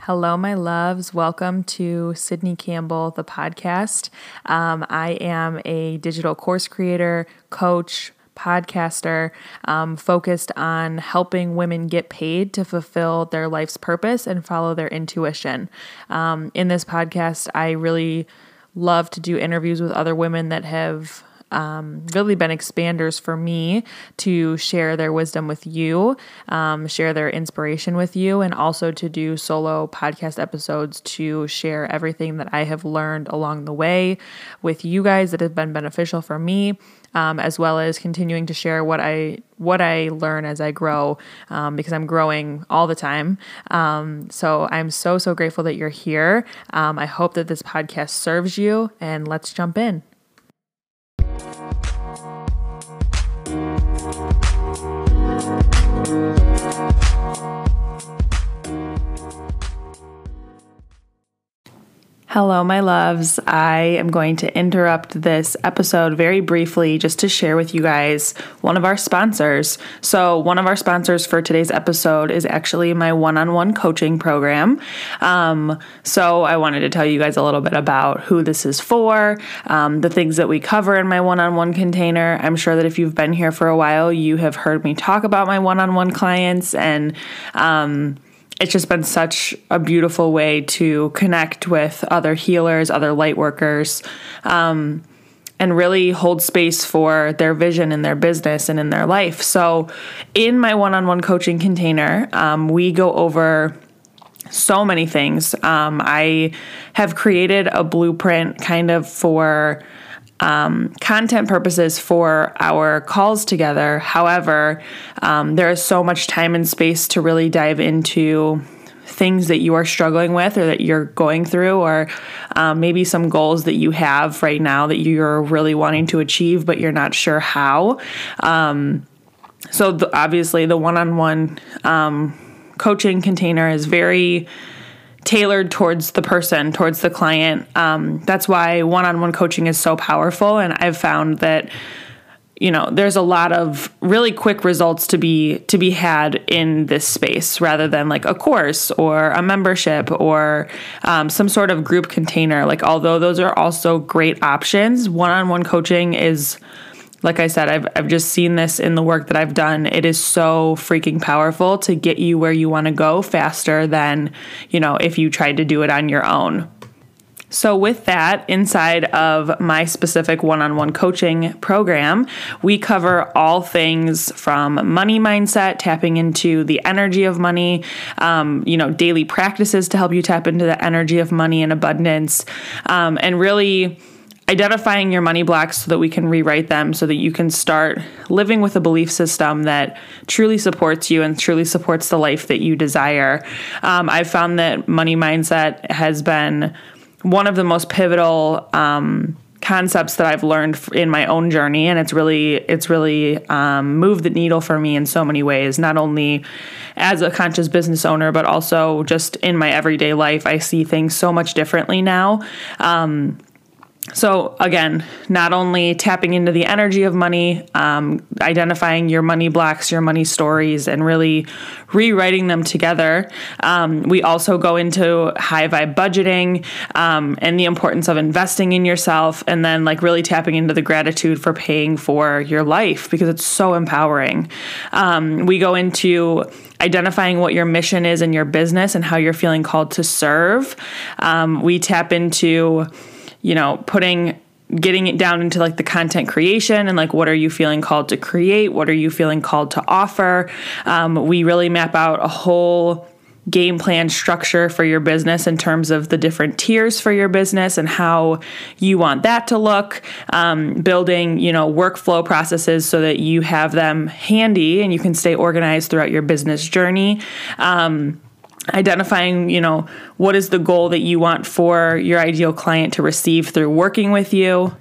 Hello, my loves. Welcome to Sydney Campbell, the podcast. Um, I am a digital course creator, coach, podcaster um, focused on helping women get paid to fulfill their life's purpose and follow their intuition. Um, in this podcast, I really love to do interviews with other women that have um, really been expanders for me to share their wisdom with you, um, share their inspiration with you, and also to do solo podcast episodes to share everything that I have learned along the way with you guys that have been beneficial for me. Um, as well as continuing to share what I what I learn as I grow, um, because I'm growing all the time. Um, so I'm so so grateful that you're here. Um, I hope that this podcast serves you, and let's jump in. Hello, my loves. I am going to interrupt this episode very briefly just to share with you guys one of our sponsors. So, one of our sponsors for today's episode is actually my one on one coaching program. Um, so, I wanted to tell you guys a little bit about who this is for, um, the things that we cover in my one on one container. I'm sure that if you've been here for a while, you have heard me talk about my one on one clients and, um, it's just been such a beautiful way to connect with other healers, other light workers, um, and really hold space for their vision in their business and in their life. So, in my one on one coaching container, um, we go over so many things. Um, I have created a blueprint kind of for um, content purposes for our calls together. However, um, there is so much time and space to really dive into things that you are struggling with or that you're going through, or um, maybe some goals that you have right now that you're really wanting to achieve, but you're not sure how. Um, so, the, obviously, the one on one coaching container is very tailored towards the person, towards the client. Um, that's why one on one coaching is so powerful. And I've found that you know there's a lot of really quick results to be to be had in this space rather than like a course or a membership or um, some sort of group container like although those are also great options one-on-one coaching is like I said, I've, I've just seen this in the work that I've done. It is so freaking powerful to get you where you want to go faster than, you know, if you tried to do it on your own. So, with that, inside of my specific one on one coaching program, we cover all things from money mindset, tapping into the energy of money, um, you know, daily practices to help you tap into the energy of money and abundance, um, and really identifying your money blocks so that we can rewrite them so that you can start living with a belief system that truly supports you and truly supports the life that you desire. Um, I've found that money mindset has been one of the most pivotal um, concepts that I've learned in my own journey, and it's really it's really um, moved the needle for me in so many ways. Not only as a conscious business owner, but also just in my everyday life, I see things so much differently now. Um, so, again, not only tapping into the energy of money, um, identifying your money blocks, your money stories, and really rewriting them together, um, we also go into high vibe budgeting um, and the importance of investing in yourself, and then like really tapping into the gratitude for paying for your life because it's so empowering. Um, we go into identifying what your mission is in your business and how you're feeling called to serve. Um, we tap into you know, putting getting it down into like the content creation and like what are you feeling called to create? What are you feeling called to offer? Um, we really map out a whole game plan structure for your business in terms of the different tiers for your business and how you want that to look. Um, building you know workflow processes so that you have them handy and you can stay organized throughout your business journey. Um, identifying you know what is the goal that you want for your ideal client to receive through working with you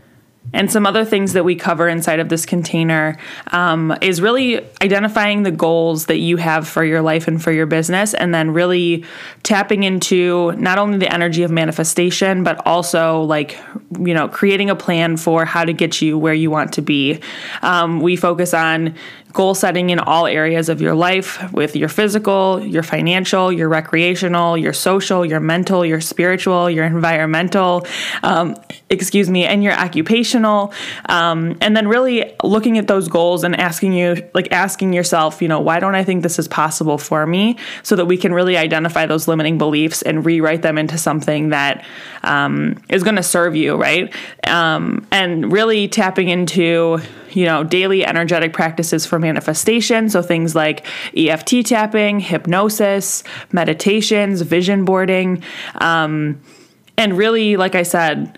And some other things that we cover inside of this container um, is really identifying the goals that you have for your life and for your business, and then really tapping into not only the energy of manifestation, but also like, you know, creating a plan for how to get you where you want to be. Um, we focus on goal setting in all areas of your life with your physical, your financial, your recreational, your social, your mental, your spiritual, your environmental, um, excuse me, and your occupational. Um, and then really looking at those goals and asking you, like asking yourself, you know, why don't I think this is possible for me? So that we can really identify those limiting beliefs and rewrite them into something that um, is going to serve you, right? Um, and really tapping into, you know, daily energetic practices for manifestation. So things like EFT tapping, hypnosis, meditations, vision boarding. Um, and really, like I said,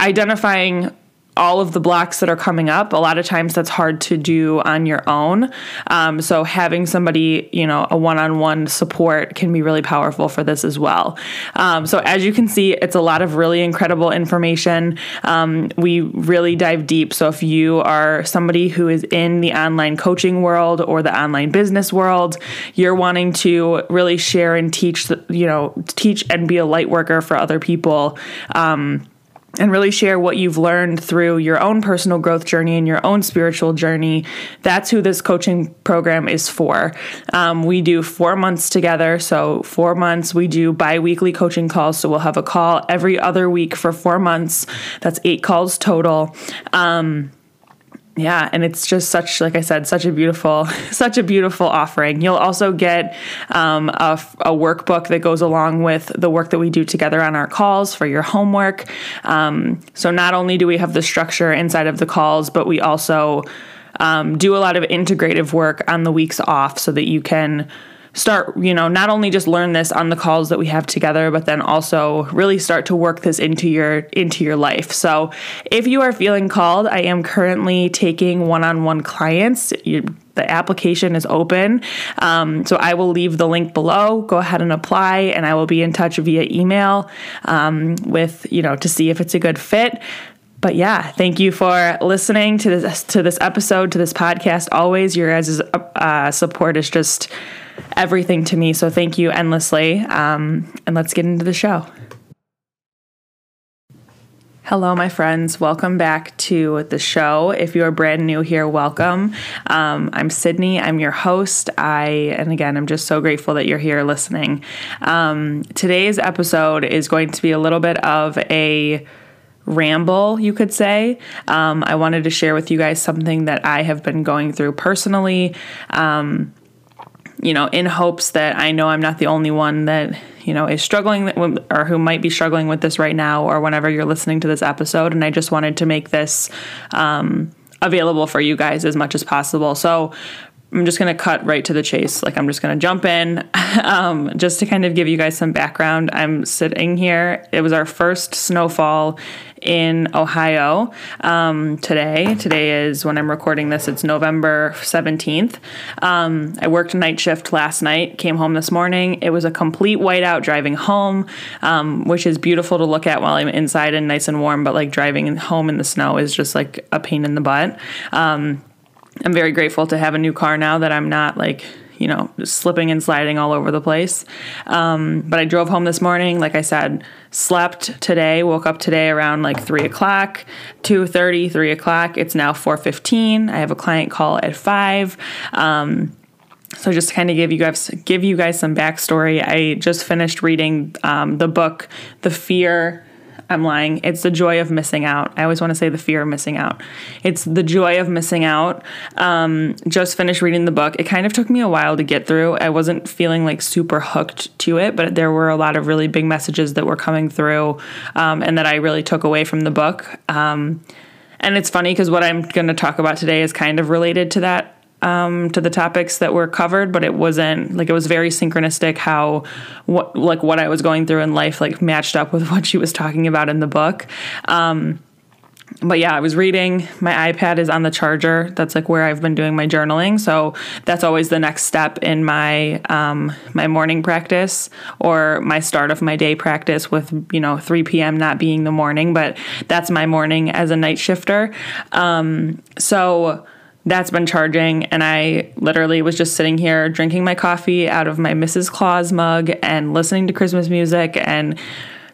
identifying all of the blocks that are coming up. A lot of times that's hard to do on your own. Um, so having somebody, you know, a one-on-one support can be really powerful for this as well. Um, so as you can see, it's a lot of really incredible information. Um, we really dive deep. So if you are somebody who is in the online coaching world or the online business world, you're wanting to really share and teach, you know, teach and be a light worker for other people. Um, and really share what you've learned through your own personal growth journey and your own spiritual journey. That's who this coaching program is for. Um, we do four months together. So, four months, we do bi weekly coaching calls. So, we'll have a call every other week for four months. That's eight calls total. Um, yeah and it's just such like i said such a beautiful such a beautiful offering. You'll also get um, a, a, workbook that goes along with the work that we do together on our calls for your homework. Um, so not only do we have the structure inside of the calls but we also um, do a lot of integrative work on the weeks off so that you can start, you know, not only just learn this on the calls that we have together, but then also really start to work this into your into your life. So, if you are feeling called, I am currently taking one-on-one clients. You, the application is open. Um, so I will leave the link below. Go ahead and apply, and I will be in touch via email um, with you know to see if it's a good fit. But yeah, thank you for listening to this to this episode to this podcast. Always, your guys' uh, support is just everything to me. So thank you endlessly. Um, and let's get into the show. Hello, my friends. Welcome back to the show. If you are brand new here, welcome. Um, I'm Sydney. I'm your host. I, and again, I'm just so grateful that you're here listening. Um, today's episode is going to be a little bit of a ramble, you could say. Um, I wanted to share with you guys something that I have been going through personally. Um, you know, in hopes that I know I'm not the only one that, you know, is struggling or who might be struggling with this right now or whenever you're listening to this episode. And I just wanted to make this um, available for you guys as much as possible. So, I'm just going to cut right to the chase. Like, I'm just going to jump in. um, just to kind of give you guys some background, I'm sitting here. It was our first snowfall in Ohio um, today. Today is when I'm recording this, it's November 17th. Um, I worked night shift last night, came home this morning. It was a complete whiteout driving home, um, which is beautiful to look at while I'm inside and nice and warm, but like driving home in the snow is just like a pain in the butt. I'm very grateful to have a new car now that I'm not like you know slipping and sliding all over the place. Um, but I drove home this morning. Like I said, slept today. Woke up today around like three o'clock, 2:30, 3 o'clock. It's now 4:15. I have a client call at five. Um, so just to kind of give you guys give you guys some backstory, I just finished reading um, the book "The Fear." I'm lying. It's the joy of missing out. I always want to say the fear of missing out. It's the joy of missing out. Um, just finished reading the book. It kind of took me a while to get through. I wasn't feeling like super hooked to it, but there were a lot of really big messages that were coming through um, and that I really took away from the book. Um, and it's funny because what I'm going to talk about today is kind of related to that um, to the topics that were covered, but it wasn't like it was very synchronistic how what like what I was going through in life like matched up with what she was talking about in the book. Um, but yeah, I was reading. My iPad is on the charger. That's like where I've been doing my journaling. So that's always the next step in my um, my morning practice or my start of my day practice. With you know 3 p.m. not being the morning, but that's my morning as a night shifter. Um, so that's been charging and i literally was just sitting here drinking my coffee out of my mrs claus mug and listening to christmas music and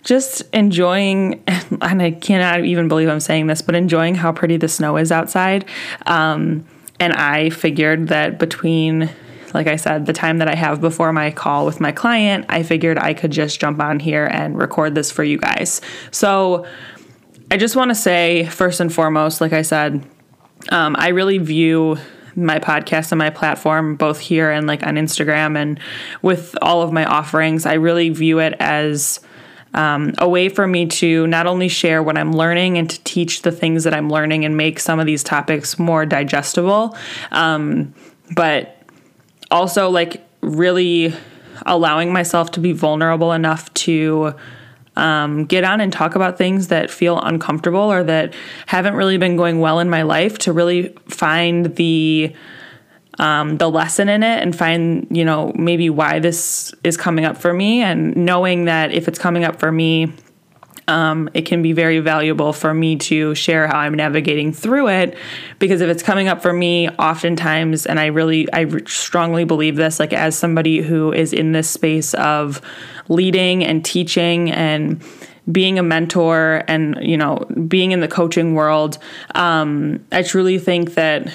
just enjoying, and I cannot even believe I'm saying this, but enjoying how pretty the snow is outside. Um, and I figured that between, like I said, the time that I have before my call with my client, I figured I could just jump on here and record this for you guys. So I just want to say, first and foremost, like I said, um, I really view my podcast and my platform, both here and like on Instagram and with all of my offerings, I really view it as um, a way for me to not only share what I'm learning and to teach the things that I'm learning and make some of these topics more digestible, um, but also like really allowing myself to be vulnerable enough to um, get on and talk about things that feel uncomfortable or that haven't really been going well in my life to really find the um, the lesson in it and find, you know, maybe why this is coming up for me. And knowing that if it's coming up for me, um, it can be very valuable for me to share how I'm navigating through it. Because if it's coming up for me, oftentimes, and I really, I strongly believe this, like as somebody who is in this space of leading and teaching and being a mentor and you know being in the coaching world um, i truly think that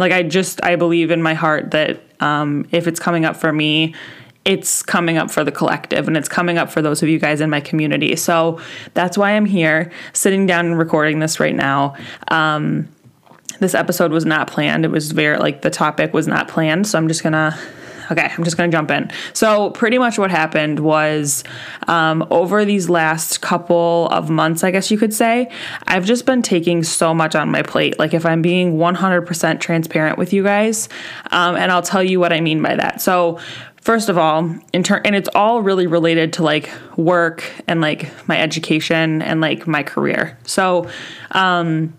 like I just I believe in my heart that um, if it's coming up for me, it's coming up for the collective and it's coming up for those of you guys in my community. So that's why I'm here, sitting down and recording this right now. Um, this episode was not planned. It was very like the topic was not planned. So I'm just gonna Okay, I'm just going to jump in. So, pretty much what happened was um, over these last couple of months, I guess you could say, I've just been taking so much on my plate. Like, if I'm being 100% transparent with you guys, um, and I'll tell you what I mean by that. So, first of all, in turn, and it's all really related to like work and like my education and like my career. So, um,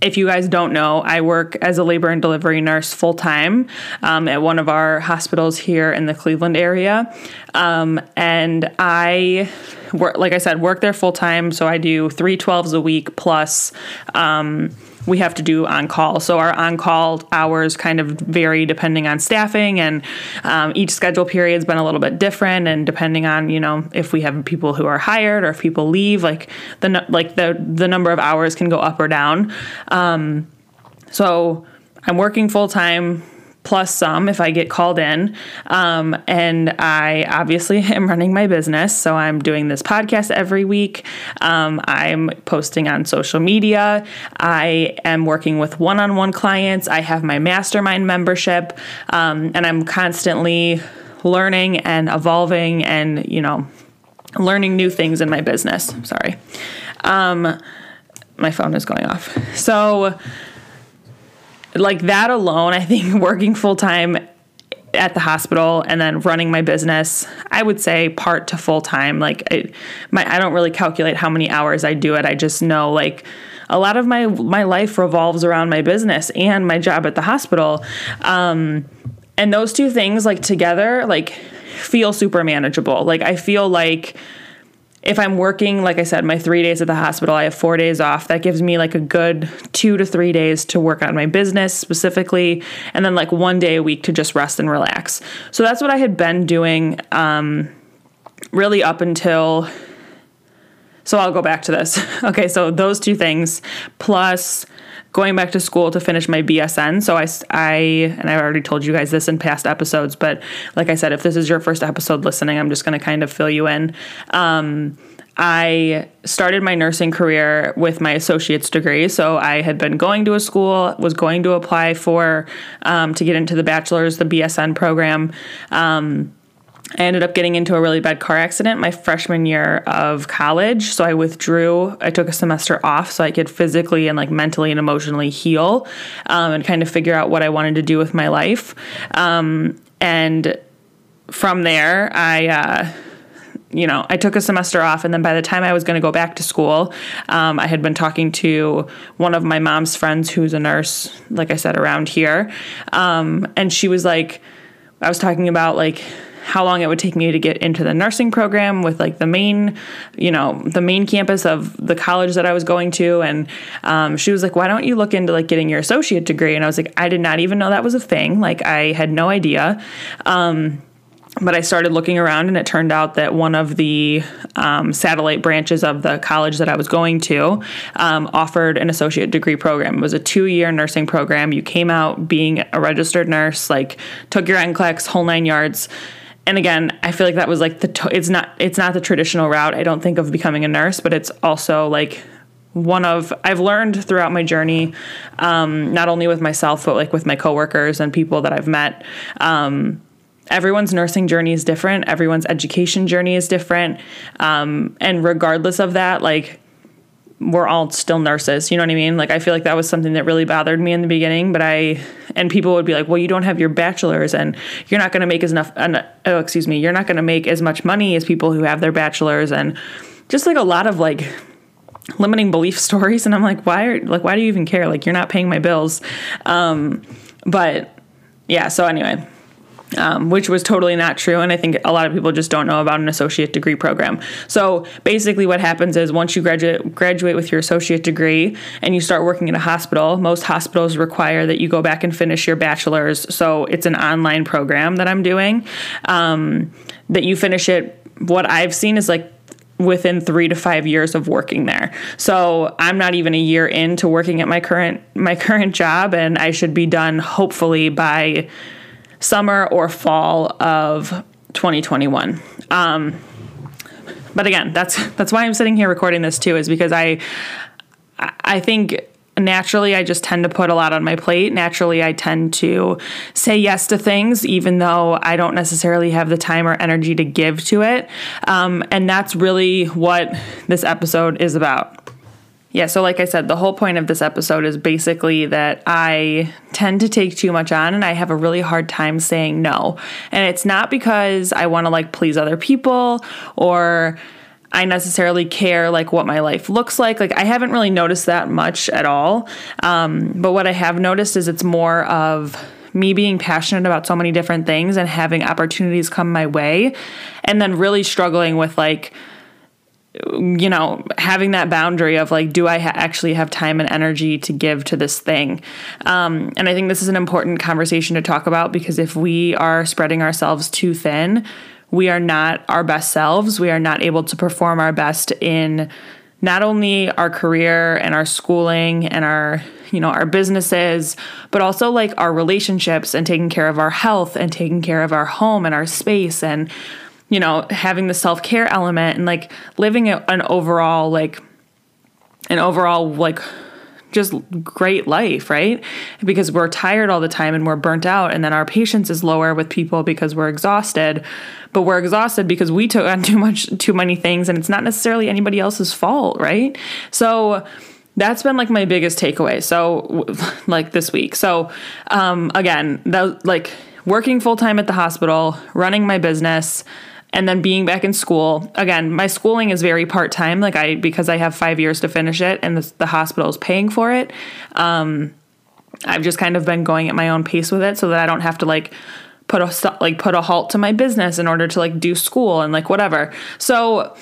if you guys don't know, I work as a labor and delivery nurse full time um, at one of our hospitals here in the Cleveland area. Um, and I work, like I said, work there full time. So I do three 12s a week plus. Um, we have to do on call. So our on call hours kind of vary depending on staffing, and um, each schedule period's been a little bit different. And depending on you know if we have people who are hired or if people leave, like the like the the number of hours can go up or down. Um, so I'm working full time plus some if I get called in. Um, and I obviously am running my business. So I'm doing this podcast every week. Um, I'm posting on social media. I am working with one on one clients. I have my mastermind membership. Um, and I'm constantly learning and evolving and, you know, learning new things in my business. Sorry. Um, my phone is going off. So, like that alone, I think working full time at the hospital and then running my business, I would say part to full time. Like I, my, I don't really calculate how many hours I do it. I just know like a lot of my my life revolves around my business and my job at the hospital. Um, and those two things like together like feel super manageable. Like I feel like if I'm working, like I said, my three days at the hospital, I have four days off. That gives me like a good two to three days to work on my business specifically, and then like one day a week to just rest and relax. So that's what I had been doing um, really up until. So I'll go back to this. okay, so those two things plus going back to school to finish my BSN. So I, I, and I already told you guys this in past episodes, but like I said, if this is your first episode listening, I'm just going to kind of fill you in. Um, I started my nursing career with my associate's degree. So I had been going to a school, was going to apply for um, to get into the bachelor's, the BSN program. Um, I ended up getting into a really bad car accident my freshman year of college. So I withdrew. I took a semester off so I could physically and like mentally and emotionally heal um, and kind of figure out what I wanted to do with my life. Um, and from there, I. Uh, you know, I took a semester off, and then by the time I was going to go back to school, um, I had been talking to one of my mom's friends who's a nurse, like I said, around here. Um, and she was like, I was talking about like how long it would take me to get into the nursing program with like the main, you know, the main campus of the college that I was going to. And um, she was like, why don't you look into like getting your associate degree? And I was like, I did not even know that was a thing. Like, I had no idea. Um, but I started looking around, and it turned out that one of the um, satellite branches of the college that I was going to um, offered an associate degree program. It was a two year nursing program. You came out being a registered nurse, like took your NCLEX, whole nine yards. And again, I feel like that was like the to- it's not it's not the traditional route. I don't think of becoming a nurse, but it's also like one of I've learned throughout my journey, um, not only with myself but like with my coworkers and people that I've met. Um, everyone's nursing journey is different. Everyone's education journey is different, um, and regardless of that, like we're all still nurses. You know what I mean? Like I feel like that was something that really bothered me in the beginning, but I and people would be like, "Well, you don't have your bachelor's and you're not going to make as enough oh, excuse me, you're not going to make as much money as people who have their bachelor's and just like a lot of like limiting belief stories and I'm like, "Why are like why do you even care? Like you're not paying my bills." Um but yeah, so anyway, um, which was totally not true. And I think a lot of people just don't know about an associate degree program. So basically, what happens is once you graduate graduate with your associate degree and you start working in a hospital, most hospitals require that you go back and finish your bachelor's. So it's an online program that I'm doing. Um, that you finish it. What I've seen is like within three to five years of working there. So I'm not even a year into working at my current my current job, and I should be done hopefully by summer or fall of 2021. Um, but again, that's that's why I'm sitting here recording this too, is because I I think naturally I just tend to put a lot on my plate. Naturally, I tend to say yes to things, even though I don't necessarily have the time or energy to give to it. Um, and that's really what this episode is about. Yeah, so like I said, the whole point of this episode is basically that I tend to take too much on and I have a really hard time saying no. And it's not because I want to like please other people or I necessarily care like what my life looks like. Like I haven't really noticed that much at all. Um, but what I have noticed is it's more of me being passionate about so many different things and having opportunities come my way and then really struggling with like you know, having that boundary of like, do I ha- actually have time and energy to give to this thing? Um, and I think this is an important conversation to talk about because if we are spreading ourselves too thin, we are not our best selves. We are not able to perform our best in not only our career and our schooling and our you know our businesses but also like our relationships and taking care of our health and taking care of our home and our space and you know, having the self care element and like living an overall, like, an overall, like, just great life, right? Because we're tired all the time and we're burnt out, and then our patience is lower with people because we're exhausted. But we're exhausted because we took on too much, too many things, and it's not necessarily anybody else's fault, right? So, that's been like my biggest takeaway. So, like this week. So, um, again, that like working full time at the hospital, running my business, and then being back in school again my schooling is very part-time like i because i have five years to finish it and the, the hospital is paying for it. Um, i've just kind of been going at my own pace with it so that i don't have to like put a like put a halt to my business in order to like do school and like whatever. So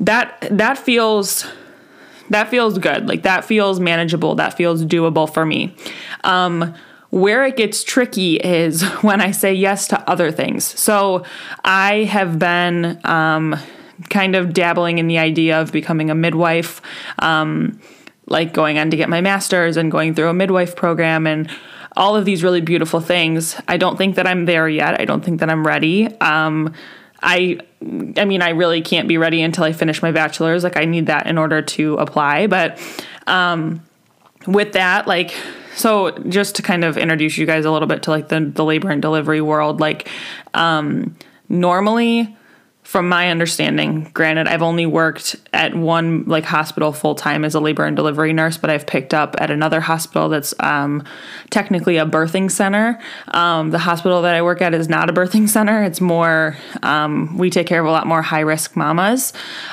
that that feels that feels good. Like that feels manageable. That feels doable for me. Um, where it gets tricky is when I say yes to other things. So I have been um, kind of dabbling in the idea of becoming a midwife, um, like going on to get my master's and going through a midwife program and all of these really beautiful things. I don't think that I'm there yet. I don't think that I'm ready. Um, I I mean I really can't be ready until I finish my bachelor's. Like I need that in order to apply, but um, with that like so just to kind of introduce you guys a little bit to like the, the labor and delivery world like um, normally from my understanding, granted, I've only worked at one like hospital full time as a labor and delivery nurse, but I've picked up at another hospital that's um, technically a birthing center. Um, the hospital that I work at is not a birthing center. It's more um, we take care of a lot more high risk mamas.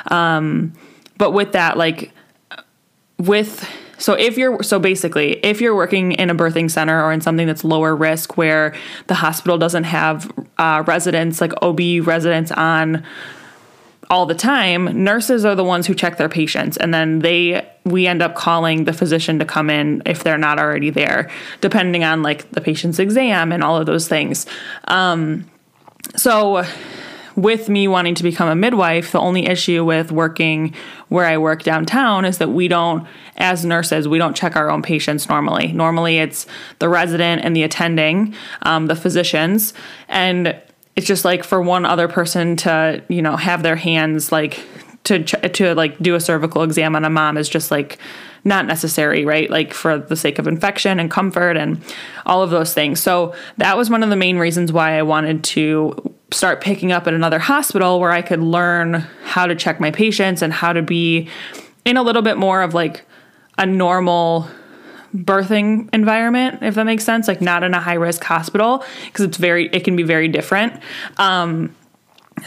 Um, but with that, like with so if you're so basically if you're working in a birthing center or in something that's lower risk where the hospital doesn't have uh, residents like OB residents on all the time, nurses are the ones who check their patients and then they we end up calling the physician to come in if they're not already there, depending on like the patient's exam and all of those things. Um, so with me wanting to become a midwife, the only issue with working where I work downtown is that we don't, as nurses, we don't check our own patients normally. Normally, it's the resident and the attending, um, the physicians, and it's just like for one other person to, you know, have their hands like to to like do a cervical exam on a mom is just like not necessary, right? Like for the sake of infection and comfort and all of those things. So that was one of the main reasons why I wanted to start picking up at another hospital where I could learn how to check my patients and how to be in a little bit more of like a normal birthing environment if that makes sense like not in a high risk hospital because it's very it can be very different. Um,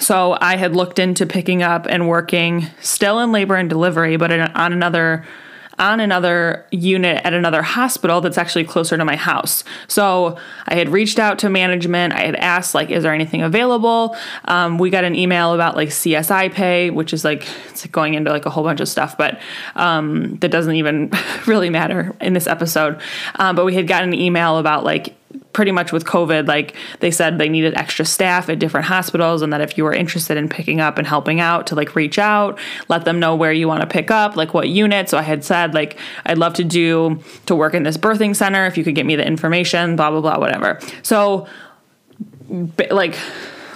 so i had looked into picking up and working still in labor and delivery but in, on another on another unit at another hospital that's actually closer to my house. So I had reached out to management. I had asked, like, is there anything available? Um, we got an email about like CSI pay, which is like, it's going into like a whole bunch of stuff, but um, that doesn't even really matter in this episode. Um, but we had gotten an email about like pretty much with COVID, like they said they needed extra staff at different hospitals, and that if you were interested in picking up and helping out, to like reach out, let them know where you want to pick up, like what unit. So I had said, like, I'd love to do to work in this birthing center if you could get me the information, blah, blah, blah, whatever. So, like,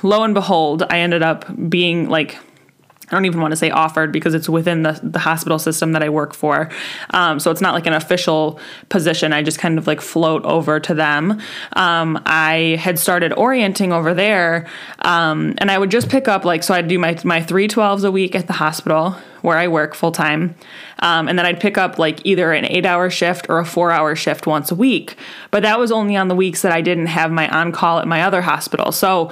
lo and behold, I ended up being like I don't even want to say offered because it's within the, the hospital system that I work for. Um, so it's not like an official position. I just kind of like float over to them. Um, I had started orienting over there um, and I would just pick up like, so I'd do my, my 312s a week at the hospital where I work full time. Um, and then I'd pick up like either an eight hour shift or a four hour shift once a week. But that was only on the weeks that I didn't have my on call at my other hospital. So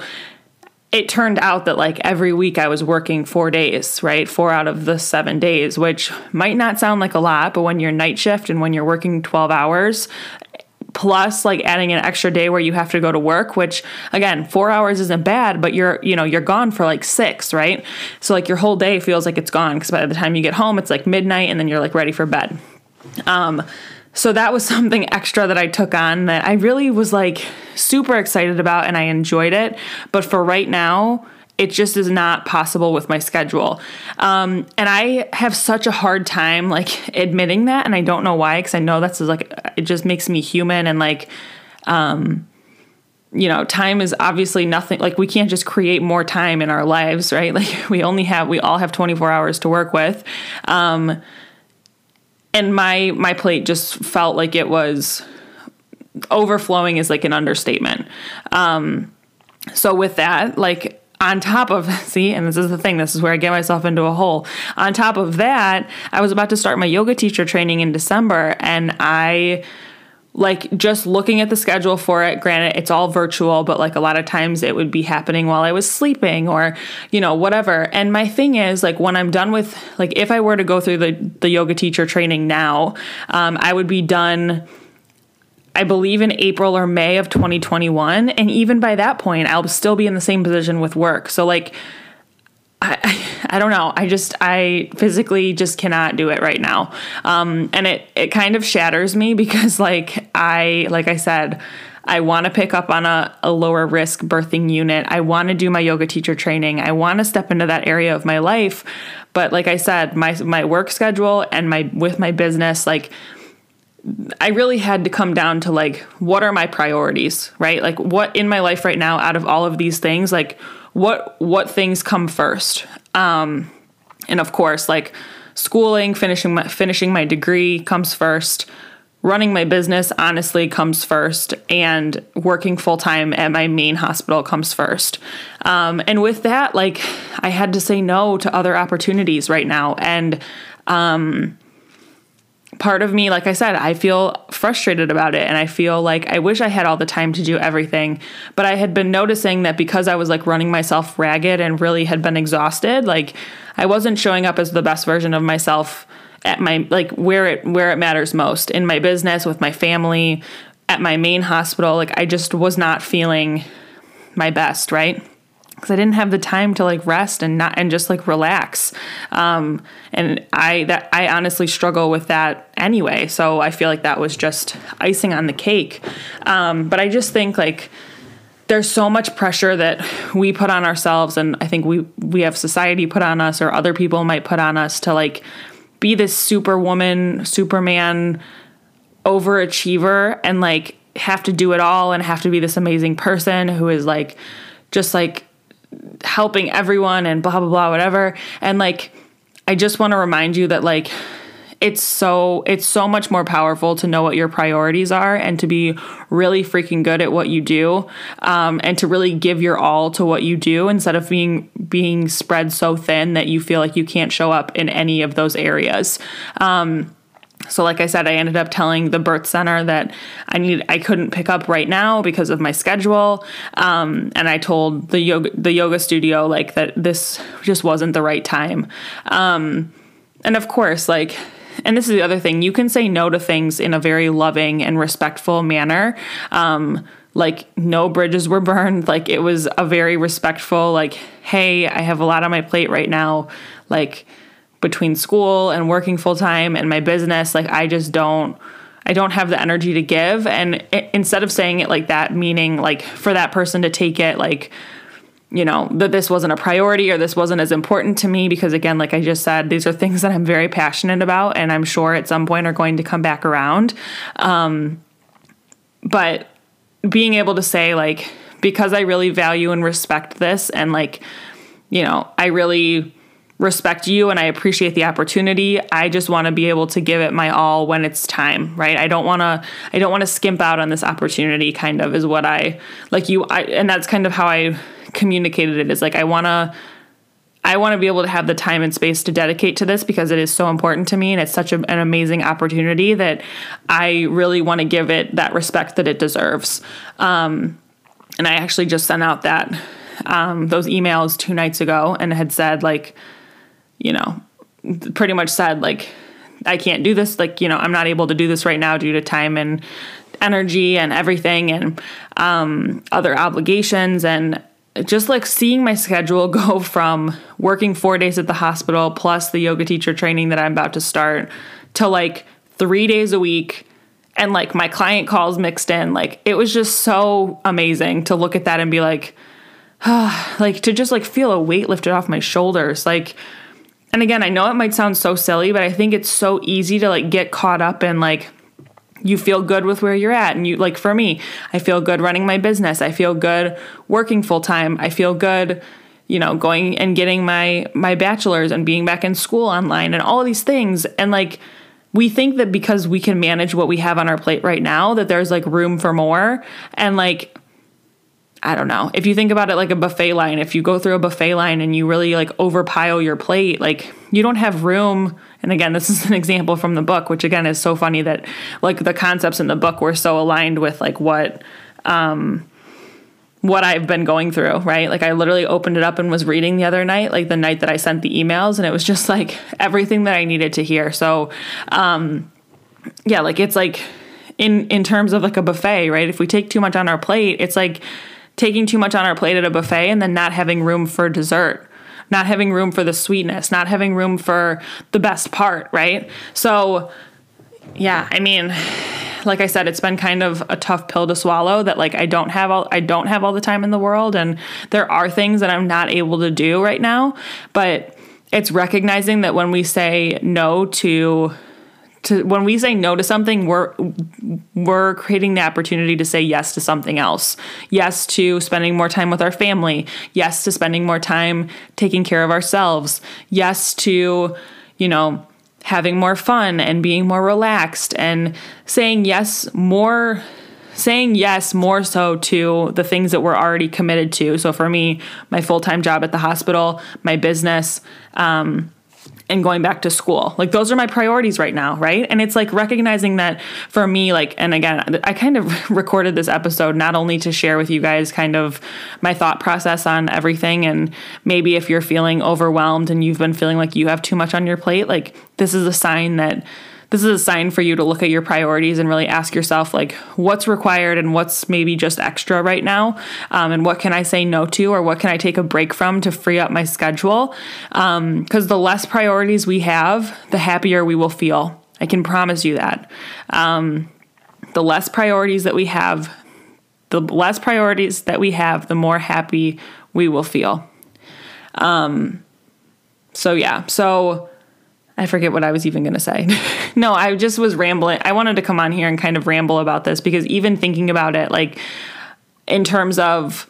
it turned out that like every week I was working four days, right? Four out of the seven days, which might not sound like a lot, but when you're night shift and when you're working 12 hours, plus like adding an extra day where you have to go to work which again 4 hours isn't bad but you're you know you're gone for like 6 right so like your whole day feels like it's gone cuz by the time you get home it's like midnight and then you're like ready for bed um so that was something extra that I took on that I really was like super excited about and I enjoyed it. But for right now, it just is not possible with my schedule. Um, and I have such a hard time like admitting that. And I don't know why, because I know that's like, it just makes me human and like, um, you know, time is obviously nothing like we can't just create more time in our lives, right? Like we only have, we all have 24 hours to work with. Um, and my my plate just felt like it was overflowing is like an understatement. Um, so with that, like on top of see and this is the thing this is where i get myself into a hole on top of that i was about to start my yoga teacher training in december and i like just looking at the schedule for it granted it's all virtual but like a lot of times it would be happening while i was sleeping or you know whatever and my thing is like when i'm done with like if i were to go through the the yoga teacher training now um, i would be done I believe in April or May of 2021. And even by that point, I'll still be in the same position with work. So, like, I, I don't know. I just I physically just cannot do it right now. Um, and it it kind of shatters me because like I like I said, I want to pick up on a, a lower risk birthing unit. I want to do my yoga teacher training. I want to step into that area of my life. But like I said, my my work schedule and my with my business, like I really had to come down to like what are my priorities, right? Like what in my life right now out of all of these things, like what what things come first? Um, and of course like schooling finishing my finishing my degree comes first. Running my business honestly comes first. And working full time at my main hospital comes first. Um, and with that like i had to say no to other opportunities right now. And um, part of me like i said i feel frustrated about it. And i feel like i wish i had all the time to do everything. But i had been noticing that because i was like running myself ragged and really had been exhausted like i wasn't showing up as the best version of myself at my like where it where it matters most in my business with my family at my main hospital. Like I just was not feeling my best right because I didn't have the time to like rest and not and just like relax. Um, and I that I honestly struggle with that anyway. So I feel like that was just icing on the cake. Um, but I just think like there's so much pressure that we put on ourselves and I think we we have society put on us or other people might put on us to like be this superwoman, superman, overachiever and like have to do it all and have to be this amazing person who is like just like helping everyone and blah blah blah whatever. And like I just want to remind you that like it's so it's so much more powerful to know what your priorities are and to be really freaking good at what you do um, and to really give your all to what you do instead of being being spread so thin that you feel like you can't show up in any of those areas. Um, so like I said, I ended up telling the birth center that I need I couldn't pick up right now because of my schedule. Um, and I told the yoga the yoga studio like that this just wasn't the right time. Um, and of course, like and this is the other thing, you can say no to things in a very loving and respectful manner. Um, like no bridges were burned. Like it was a very respectful, like, hey, I have a lot on my plate right now. Like between school and working full time and my business, like I just don't I don't have the energy to give. And it, instead of saying it like that, meaning like for that person to take it like you know, that this wasn't a priority or this wasn't as important to me because, again, like I just said, these are things that I'm very passionate about and I'm sure at some point are going to come back around. Um, but being able to say, like, because I really value and respect this and, like, you know, I really respect you and I appreciate the opportunity. I just want to be able to give it my all when it's time, right? I don't want to I don't want to skimp out on this opportunity kind of is what I like you I and that's kind of how I communicated it is like I want to I want to be able to have the time and space to dedicate to this because it is so important to me and it's such a, an amazing opportunity that I really want to give it that respect that it deserves. Um, and I actually just sent out that um, those emails two nights ago and had said like, you know, pretty much said like, I can't do this. Like, you know, I'm not able to do this right now due to time and energy and everything and um, other obligations and just like seeing my schedule go from working four days at the hospital plus the yoga teacher training that I'm about to start to like three days a week and like my client calls mixed in like it was just so amazing to look at that and be like like to just like feel a weight lifted off my shoulders like and again i know it might sound so silly but i think it's so easy to like get caught up in like you feel good with where you're at. And you like for me i feel good running my business. I feel good working full time i feel good you know going and getting my my bachelor's and being back in school online and all these things. And like we think that because we can manage what we have on our plate right now that there's like room for more. And like I don't know. If you think about it like a buffet line, if you go through a buffet line and you really like overpile your plate, like you don't have room. And again, this is an example from the book, which again is so funny that like the concepts in the book were so aligned with like what um what I've been going through, right? Like I literally opened it up and was reading the other night, like the night that I sent the emails and it was just like everything that I needed to hear. So um yeah, like it's like in in terms of like a buffet, right? If we take too much on our plate, it's like taking too much on our plate at a buffet and then not having room for dessert, not having room for the sweetness, not having room for the best part, right? So, yeah, I mean, like I said, it's been kind of a tough pill to swallow that like I don't have all I don't have all the time in the world and there are things that I'm not able to do right now, but it's recognizing that when we say no to to when we say no to something, we're we're creating the opportunity to say yes to something else. Yes to spending more time with our family. Yes to spending more time taking care of ourselves. Yes to, you know, having more fun and being more relaxed and saying yes more saying yes more so to the things that we're already committed to. So for me, my full time job at the hospital, my business, um, and going back to school. Like those are my priorities right now, right? And it's like recognizing that for me like and again, I kind of recorded this episode not only to share with you guys kind of my thought process on everything and maybe if you're feeling overwhelmed and you've been feeling like you have too much on your plate, like this is a sign that this is a sign for you to look at your priorities and really ask yourself like what's required and what's maybe just extra right now? Um, and what can i say no to or what can i take a break from to free up my schedule? Because um, the less priorities we have the happier we will feel. I can promise you that. Um, the less priorities that we have the less priorities that we have the more happy we will feel. Um, so yeah. So I forget what I was even going to say. no, I just was rambling. I wanted to come on here and kind of ramble about this because even thinking about it, like in terms of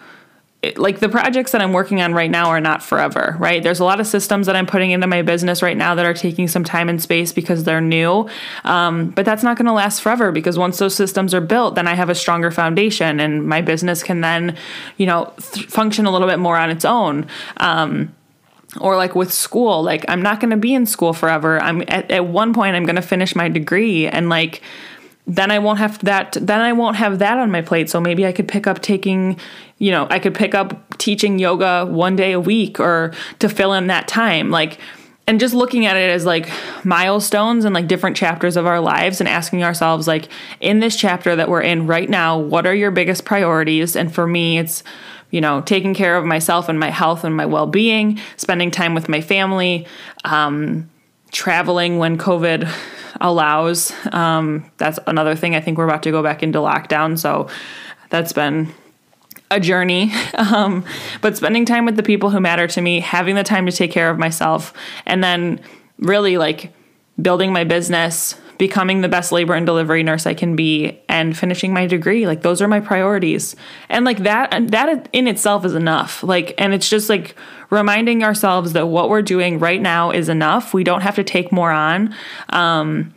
like the projects that I'm working on right now are not forever, right? There's a lot of systems that I'm putting into my business right now that are taking some time and space because they're new. Um, but that's not going to last forever because once those systems are built, then I have a stronger foundation and my business can then, you know, th- function a little bit more on its own. Um, or like with school like i'm not going to be in school forever. I'm at, at one point i'm going to finish my degree and like then i won't have that then i won't have that on my plate. So maybe i could pick up taking you know i could pick up teaching yoga one day a week or to fill in that time like and just looking at it as like milestones and like different chapters of our lives and asking ourselves like in this chapter that we're in right now what are your biggest priorities? And for me it's you know, taking care of myself and my health and my well being, spending time with my family, um, traveling when COVID allows. Um, that's another thing. I think we're about to go back into lockdown. So that's been a journey. Um, but spending time with the people who matter to me, having the time to take care of myself, and then really like building my business, becoming the best labor and delivery nurse I can be and finishing my degree. Like those are my priorities. And like that that in itself is enough. Like and it's just like reminding ourselves that what we're doing right now is enough. We don't have to take more on. Um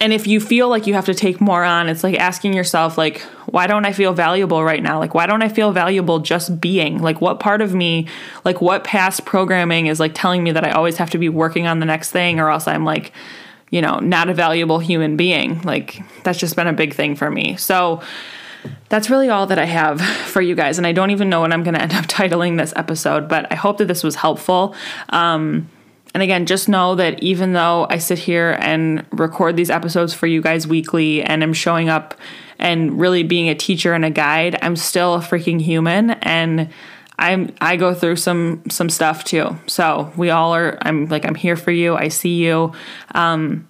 and if you feel like you have to take more on, it's like asking yourself like why don't I feel valuable right now? Like why don't I feel valuable just being? Like what part of me, like what past programming is like telling me that I always have to be working on the next thing or else I'm like you know, not a valuable human being. Like that's just been a big thing for me. So that's really all that I have for you guys. And I don't even know what I'm going to end up titling this episode, but I hope that this was helpful. Um, and again, just know that even though I sit here and record these episodes for you guys weekly and I'm showing up and really being a teacher and a guide, I'm still a freaking human. And I'm I go through some some stuff too. So we all are I'm like I'm here for you. I see you. Um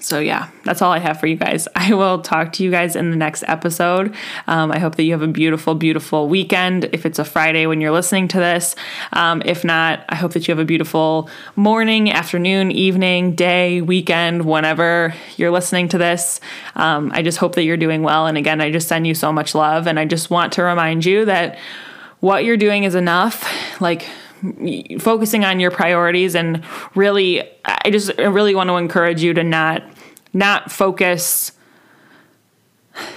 so yeah, that's all I have for you guys. I will talk to you guys in the next episode. Um, I hope that you have a beautiful, beautiful weekend. If it's a Friday when you're listening to this, um, if not, I hope that you have a beautiful morning, afternoon, evening, day, weekend, whenever you're listening to this. Um, I just hope that you're doing well. And again, I just send you so much love, and I just want to remind you that what you're doing is enough. Like, focusing on your priorities and really i just really want to encourage you to not not focus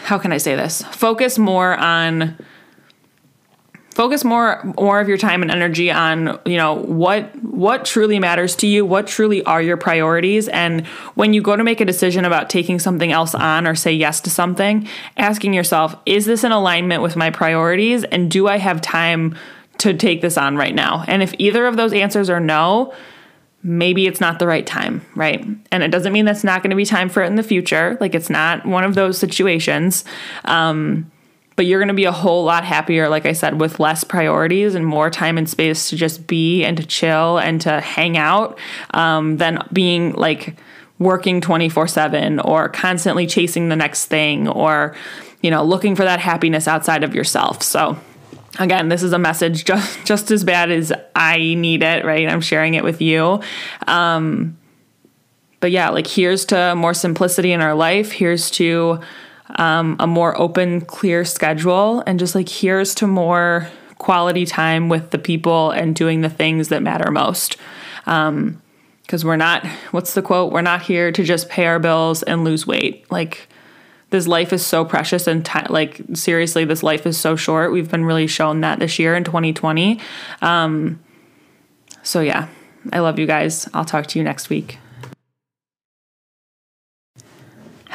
how can i say this focus more on focus more more of your time and energy on you know what what truly matters to you what truly are your priorities and when you go to make a decision about taking something else on or say yes to something asking yourself is this in alignment with my priorities and do i have time to take this on right now? And if either of those answers are no maybe it's not the right time right? And it doesn't mean that's not going to be time for it in the future like it's not one of those situations. Um but you're going to be a whole lot happier, like I said, with less priorities and more time and space to just be and to chill and to hang out um, than being like working 24 7 or constantly chasing the next thing or, you know, looking for that happiness outside of yourself. So, again this is a message just just as bad as i need it right? I'm sharing it with you. Um but yeah like here's to more simplicity in our life. Here's to um, a more open, clear schedule, and just like here's to more quality time with the people and doing the things that matter most. Um, because we're not, what's the quote? We're not here to just pay our bills and lose weight. Like, this life is so precious and t- like seriously this life is so short we've been really shown that this year in 2020 um, so yeah i love you guys i'll talk to you next week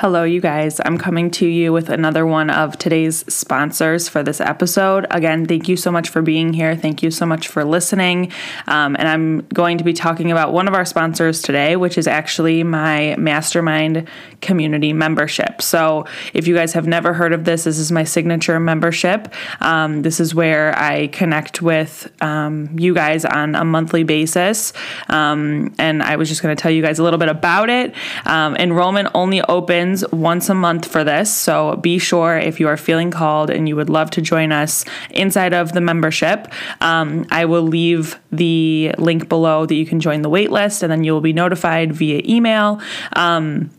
Hello, you guys. I'm coming to you with another one of today's sponsors for this episode. Again, thank you so much for being here. Thank you so much for listening. Um, and I'm going to be talking about one of our sponsors today, which is actually my mastermind community membership. So, if you guys have never heard of this, this is my signature membership. Um, this is where I connect with um, you guys on a monthly basis. Um, and I was just going to tell you guys a little bit about it. Um, enrollment only opens happens once a month for this. So be sure if you are feeling called and you would love to join us inside of the membership, um, I will leave the link below that you can join the waitlist and then you will be notified via email. Um,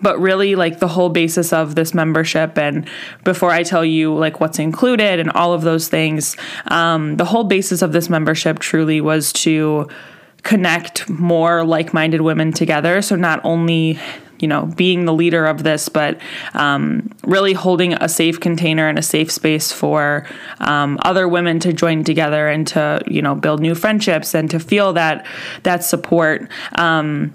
but really like the whole basis of this membership and before i tell you like what's included and all of those things um, the whole basis of this membership truly was to connect more like-minded women together so not only you know, being the leader of this, but um, really holding a safe container and a safe space for um, other women to join together and to, you know, build new friendships and to feel that that support. Um,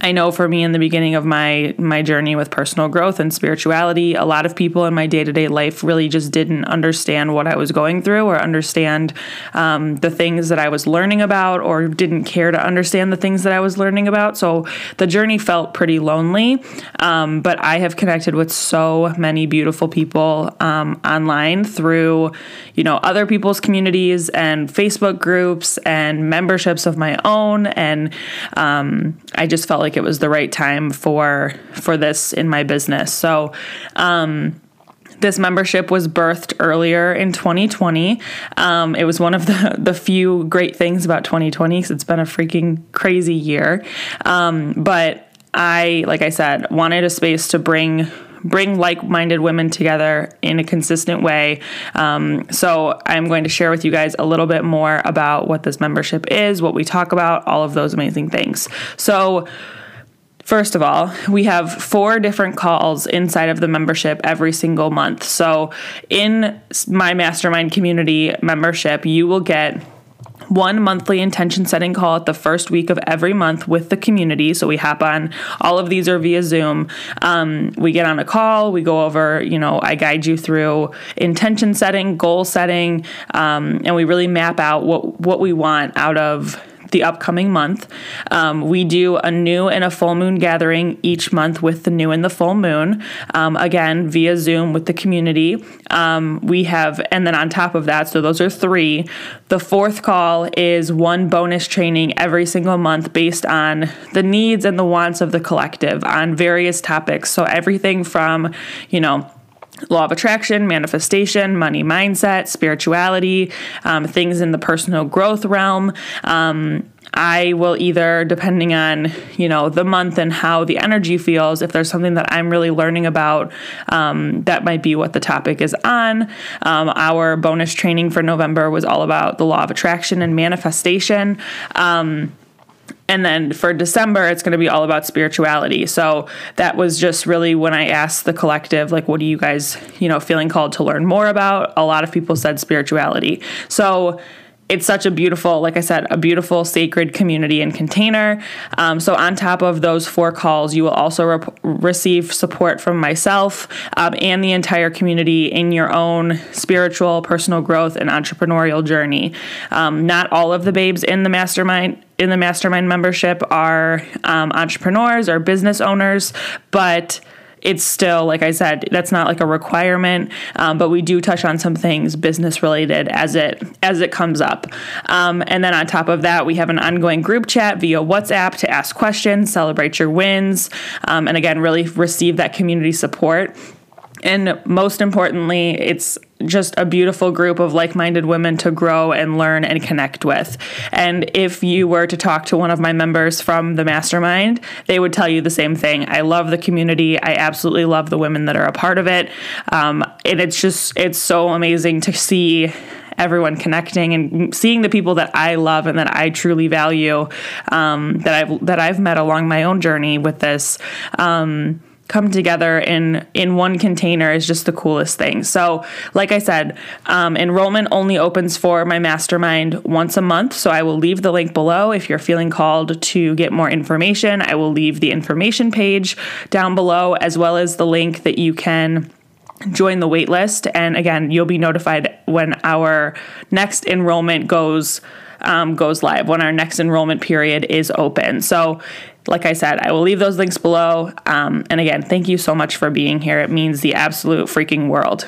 I know for me in the beginning of my my journey with personal growth and spirituality, a lot of people in my day to day life really just didn't understand what I was going through or understand um, the things that I was learning about or didn't care to understand the things that I was learning about. So the journey felt pretty lonely. Um, but I have connected with so many beautiful people um, online through, you know, other people's communities and Facebook groups and memberships of my own. And um, I just felt like it was the right time for for this in my business. So, um, this membership was birthed earlier in 2020. Um, it was one of the, the few great things about 2020 because it's been a freaking crazy year. Um, but I, like I said, wanted a space to bring bring like-minded women together in a consistent way. Um, so I'm going to share with you guys a little bit more about what this membership is, what we talk about, all of those amazing things. So First of all, we have four different calls inside of the membership every single month. So, in my mastermind community membership, you will get one monthly intention setting call at the first week of every month with the community. So we hop on, all of these are via Zoom. Um, we get on a call, we go over, you know, I guide you through intention setting, goal setting, um, and we really map out what, what we want out of the upcoming month. Um, we do a new and a full moon gathering each month with the new and the full moon, um, again, via Zoom with the community. Um, we have, and then on top of that, so those are three. The fourth call is one bonus training every single month based on the needs and the wants of the collective on various topics. So everything from, you know, law of attraction, manifestation, money mindset, spirituality, um, things in the personal growth realm. Um, I will either, depending on you know the month and how the energy feels, if there's something that I'm really learning about, um, that might be what the topic is on. Um, our bonus training for November was all about the law of attraction and manifestation. Um, and then for December, it's going to be all about spirituality. So that was just really when I asked the collective, like, what are you guys, you know, feeling called to learn more about? A lot of people said spirituality. So it's such a beautiful, like I said, a beautiful sacred community and container. Um, so, on top of those four calls, you will also re- receive support from myself um, and the entire community in your own spiritual, personal growth, and entrepreneurial journey. Um, not all of the babes in the mastermind in the mastermind membership are um, entrepreneurs or business owners, but it's still like i said that's not like a requirement um, but we do touch on some things business related as it as it comes up. Um, and then on top of that we have an ongoing group chat via whatsapp to ask questions celebrate your wins um, and again really receive that community support. And most importantly, it's just a beautiful group of like minded women to grow and learn and connect with. And if you were to talk to one of my members from the mastermind, they would tell you the same thing. I love the community. I absolutely love the women that are a part of it. Um, and it's just, it's so amazing to see everyone connecting and seeing the people that I love and that I truly value um, that I've that I've met along my own journey with this. Um, come together in in one container is just the coolest thing. So, like I said, um, enrollment only opens for my mastermind once a month. So I will leave the link below if you're feeling called to get more information. I will leave the information page down below as well as the link that you can join the waitlist. And again, you'll be notified when our next enrollment goes um, goes live when our next enrollment period is open. So, like I said, I will leave those links below. Um, and again, thank you so much for being here. It means the absolute freaking world.